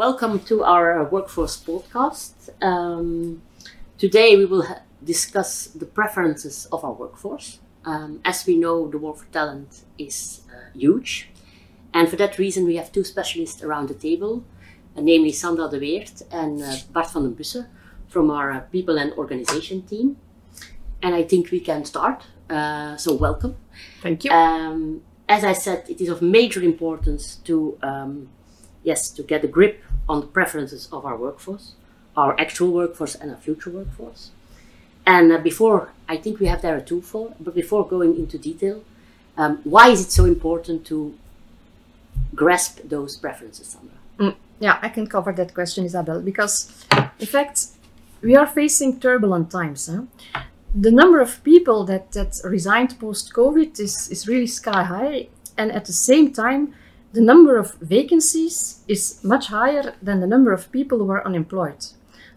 welcome to our workforce podcast. Um, today we will ha- discuss the preferences of our workforce. Um, as we know, the war for talent is uh, huge, and for that reason, we have two specialists around the table, uh, namely Sandra de Weert and uh, Bart van den Bussen from our uh, people and organization team. And I think we can start. Uh, so, welcome. Thank you. Um, as I said, it is of major importance to, um, yes, to get a grip on the preferences of our workforce, our actual workforce and our future workforce. And uh, before, I think we have there a tool for, but before going into detail, um, why is it so important to grasp those preferences, Sandra? Mm, yeah, I can cover that question, Isabel, because in fact, we are facing turbulent times. Huh? the number of people that, that resigned post COVID is, is really sky high. And at the same time, the number of vacancies is much higher than the number of people who are unemployed.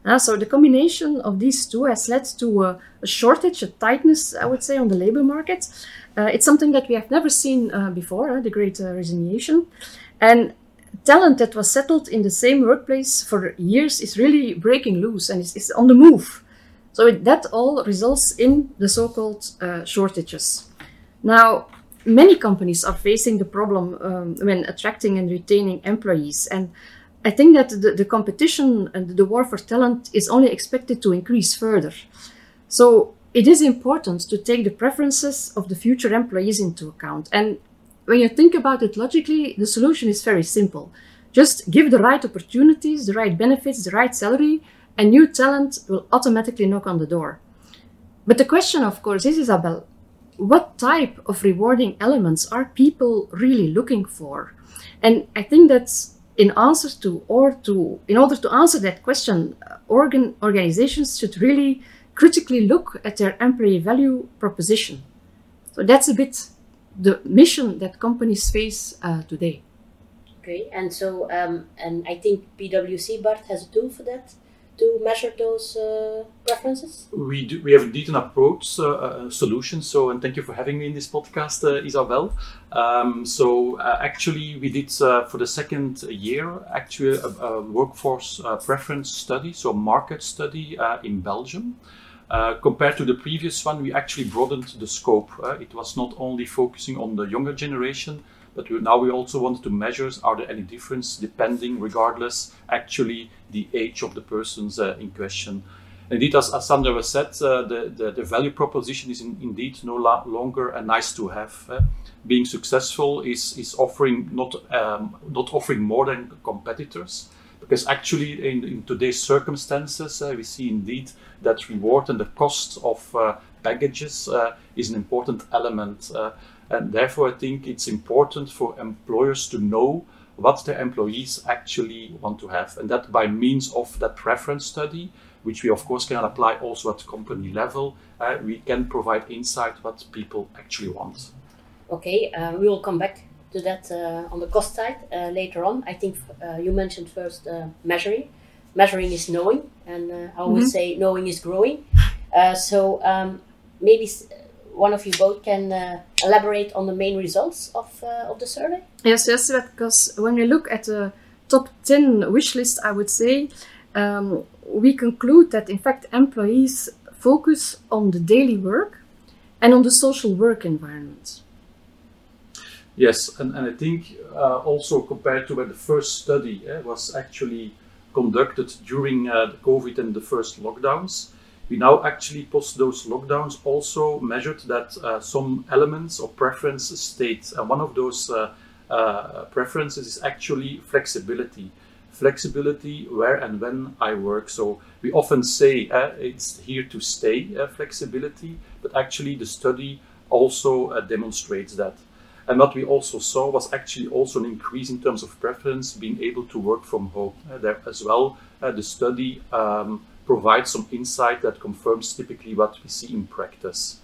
Uh, so the combination of these two has led to a, a, shortage, a tightness, I would say, on the labor market. Uh, it's something that we have never seen uh, before, the great uh, resignation. And talent that was settled in the same workplace for years is really breaking loose and is, is on the move. So it, that all results in the so-called uh, shortages. Now, many companies are facing the problem um, when attracting and retaining employees, and I think that the, the, competition and the war for talent is only expected to increase further. So it is important to take the preferences of the future employees into account. And when you think about it logically, the solution is very simple. Just give the right opportunities, the right benefits, the right salary, and new talent will automatically knock on the door. But the question, of course, is Isabel, what type of rewarding elements are people really looking for? And I think that in answer to or to in order to answer that question, organ organizations should really critically look at their employee value proposition. So that's a bit the mission that companies face uh, today. Okay, and so um, and I think PwC Bart has a tool for that to measure those uh, preferences? We do, we have indeed an approach uh, solution. So, and thank you for having me in this podcast, uh, Isabel. Um, so, uh, actually, we did uh, for the second year actually a, a workforce uh, preference study, so a market study in Belgium. compared to the previous one, we actually broadened the scope. it was not only focusing on the younger generation, but we, now we also want to measure are there any difference depending, regardless, actually the age of the persons uh, in question. Indeed, as, as Sandra said, uh, the, the, the, value proposition is in, indeed no la- longer a nice to have. Uh, being successful is, is offering not, um, not offering more than competitors, because actually in, in today's circumstances, uh, we see indeed that reward and the cost of uh, packages uh, is an important element. And therefore, I think it's important for employers to know what their employees actually want to have. And that by means of that preference study, which we of course can apply also at company level, uh, we can provide insight what people actually want. Okay, uh, we will come back to that uh, on the cost side uh, later on. I think uh, you mentioned first uh, measuring. Measuring is knowing, and I always mm-hmm. say knowing is growing. so um, maybe one of you both can uh, elaborate on the main results of, uh, of the survey? Yes, yes, because when we look at the top 10 wish list, I would say, um, we conclude that in fact employees focus on the daily work and on the social work environment. Yes, and, and I think uh, also compared to when the first study eh, was actually conducted during uh, the COVID and the first lockdowns, we now actually post those lockdowns also measured that uh, some elements or preferences stayed. And one of those uh, uh, preferences is actually flexibility. Flexibility where and when I work. So we often say uh, it's here to stay, uh, flexibility, but actually the study also uh, demonstrates that. And what we also saw was actually also an increase in terms of preference being able to work from home. there as well, the study um, provide some insight that confirms typically what we see in practice.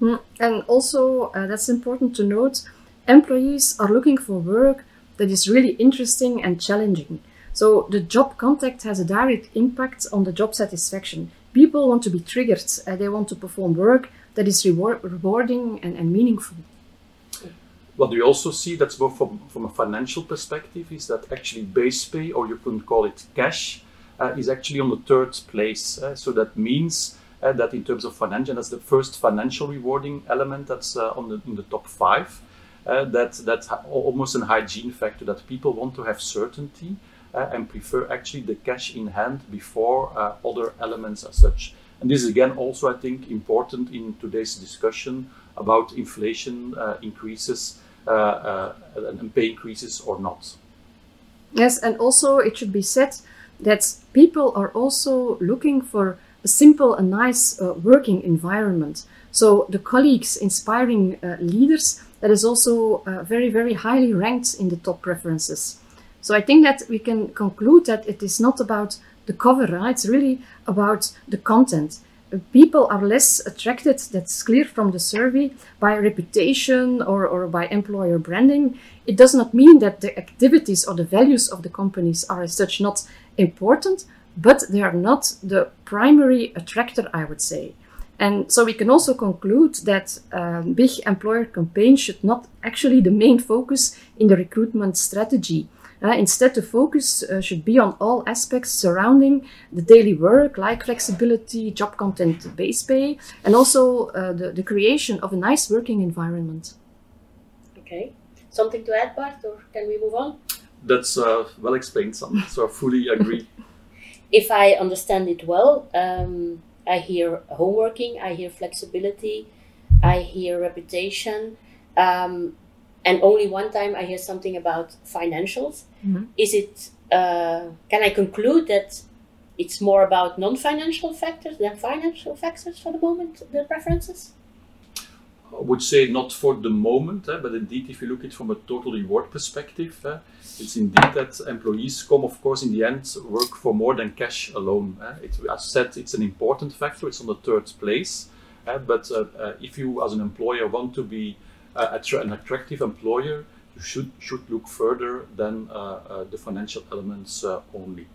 Mm, and also, uh, that's important to note employees are looking for work that is really interesting and challenging. So, the job contact has a direct impact on the job satisfaction. People want to be triggered, uh, they want to perform work that is reward- rewarding and, and meaningful. what we also see that's more from, from a financial perspective is that actually base pay, or you can call it cash, is actually on the third place. Uh, so that means uh, that in terms of financial, that's the first financial rewarding element that's uh, on the in the top five. Uh, that that's almost an hygiene factor that people want to have certainty uh, and prefer actually the cash in hand before other elements as such. And this is again also I think important in today's discussion about inflation increases uh, uh, and pay increases or not. Yes, and also it should be said that people are also looking for a simple and nice uh, working environment. So the colleagues inspiring uh, leaders that is also uh, very very highly ranked in the top preferences. So I think that we can conclude that it is not about the cover, right? it's really about the content people are less attracted, that's clear from the survey, by reputation or, or by employer branding. It does not mean that the activities or the values of the companies are as such not important, but they are not the primary attractor, I would say. And so we can also conclude that um, big employer campaigns should not actually the main focus in the recruitment strategy. Uh, instead, the focus uh, should be on all aspects surrounding the daily work, like flexibility, job content, base pay, and also uh, the, the creation of a nice working environment. Okay. Something to add, Bart, or can we move on? That's uh, well explained, Sam. So I fully agree. if I understand it well, um, I hear homeworking, I hear flexibility, I hear reputation. Um, and only one time I hear something about financials. Mm-hmm. Is it? Uh, can I conclude that it's more about non-financial factors than financial factors for the moment? The preferences. I would say not for the moment, eh, but indeed, if you look at it from a total reward perspective, eh, it's indeed that employees come, of course, in the end, work for more than cash alone. Eh. It, as said, it's an important factor. It's on the third place. Eh, but uh, uh, if you, as an employer, want to be uh, an attractive employer, should should look further than uh, uh, the financial elements only.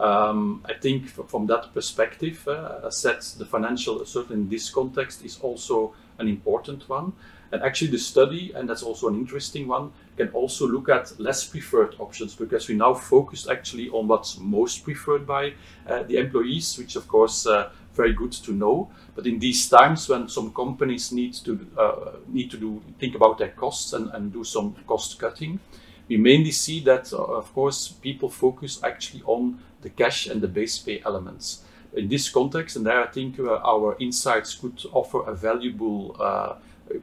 Um, I think from that perspective, uh, said, the financial, certainly in this context, is also an important one. And actually, the study, and that's also an interesting one, can also look at less preferred options because we now focus actually on what's most preferred by uh, the employees, which of course uh, very good to know. But in these times when some companies need to uh, need to do think about their costs and, and do some cost cutting, we mainly see that uh, of course people focus actually on the cash and the base pay elements. In this context, and there I think uh, our insights could offer a valuable uh,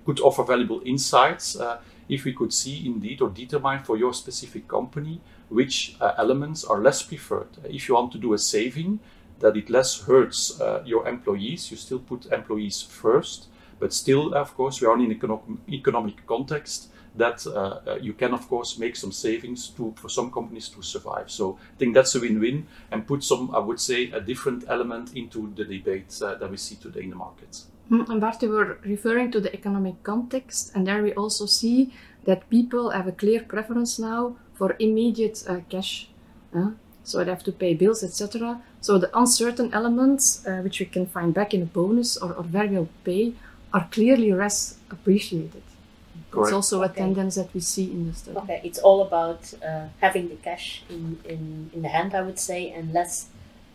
could offer valuable insights uh, if we could see indeed or determine for your specific company which uh, elements are less preferred. If you want to do a saving, that it less hurts uh, your employees. You still put employees first, but still, of course, we are in an economic context that uh, uh, you can, of course, make some savings to for some companies to survive. So I think that's a win-win, and put some, I would say, a different element into the debate uh, that we see today in the market. Mm, and Bart, you were referring to the economic context, and there we also see that people have a clear preference now for immediate uh, cash. So they have to pay bills, etc. So the uncertain elements, uh, which we can find back in a bonus or, or variable pay, are clearly less appreciated. Correct. It's also okay. a tendency that we see in the study. Okay, it's all about uh, having the cash in, in, in the hand, I would say, and less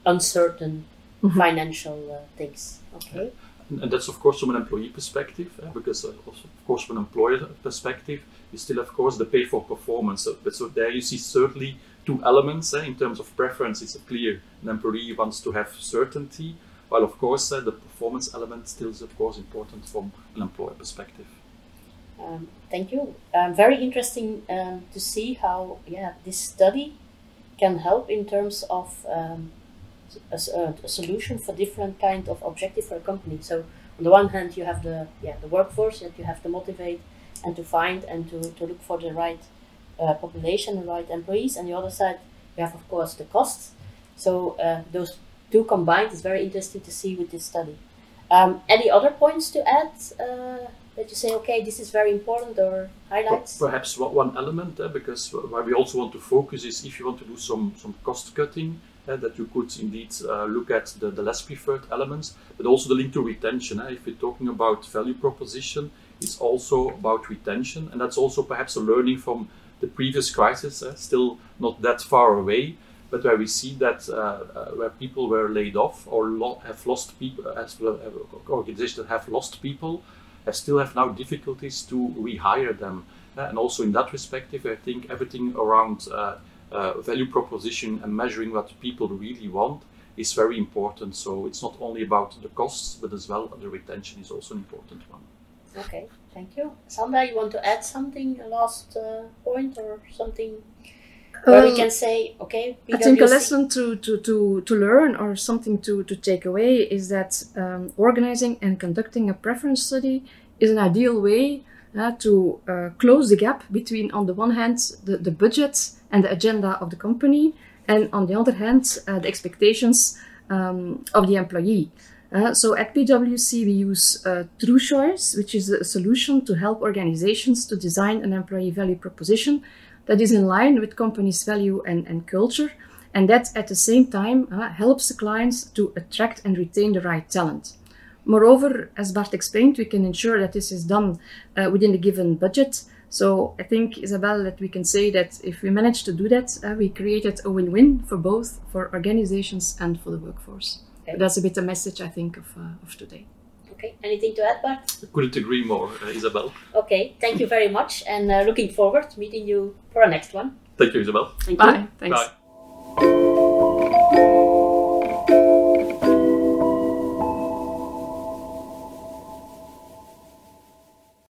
uncertain mm-hmm. financial uh, things. Okay. And, and, that's of course from an employee perspective, eh, because uh, also, of course from an employer perspective, you still of course the pay for performance. So, but so there you see certainly two elements eh, in terms of preference. It's clear an employee wants to have certainty, while of course uh, the performance element still is of course important from an employer perspective. Um, thank you. Um, very interesting um, to see how yeah this study can help in terms of um, a, a, solution for different kind of objective for a company. So on the one hand, you have the yeah the workforce that you have to motivate and to find and to, to look for the right uh, population and right employees. And the other side, you have of course the costs. So uh, those two combined is very interesting to see with this study. Um, any other points to add uh, that you say, okay, this is very important or highlights? Perhaps one element, uh, because why we also want to focus is if you want to do some, some cost cutting, uh, that you could indeed uh, look at the, the less preferred elements, but also the link to retention. Uh, if we're talking about value proposition, it's also about retention, and that's also perhaps a learning from the previous crisis, uh, still not that far away, but where we see that uh, uh, where people were laid off or lo- have lost people, as uh, organizations that have lost people, still have now difficulties to rehire them. Uh, and also in that perspective, I think everything around value proposition and measuring what people really want is very important. So it's not only about the costs, but as well the retention is also an important one. Okay, thank you. Sandra, you want to add something, a last uh, point or something where um, we can say, okay, PwC. I think a lesson to, to, to, to learn or something to, to take away is that um, organizing and conducting a preference study is an ideal way uh, to uh, close the gap between, on the one hand, the, the budget and the agenda of the company, and on the other hand, uh, the expectations um, of the employee. Uh, so at PwC, we use uh, True Choice, which is a solution to help organizations to design an employee value proposition that is in line with company's value and, and culture, and that at the same time uh, helps the clients to attract and retain the right talent. Moreover, as Bart explained, we can ensure that this is done uh, within a given budget. So I think, Isabel, that we can say that if we manage to do that, uh, we created a win-win for both, for organizations and for the workforce. Okay. That's a bit the message, I think, of, uh, of today. Okay, anything to add, Bart? I couldn't agree more, uh, Isabel. Okay, thank you very much, and uh, looking forward to meeting you for our next one. Thank you, Isabel. Thank Bye. You. Thanks. Bye.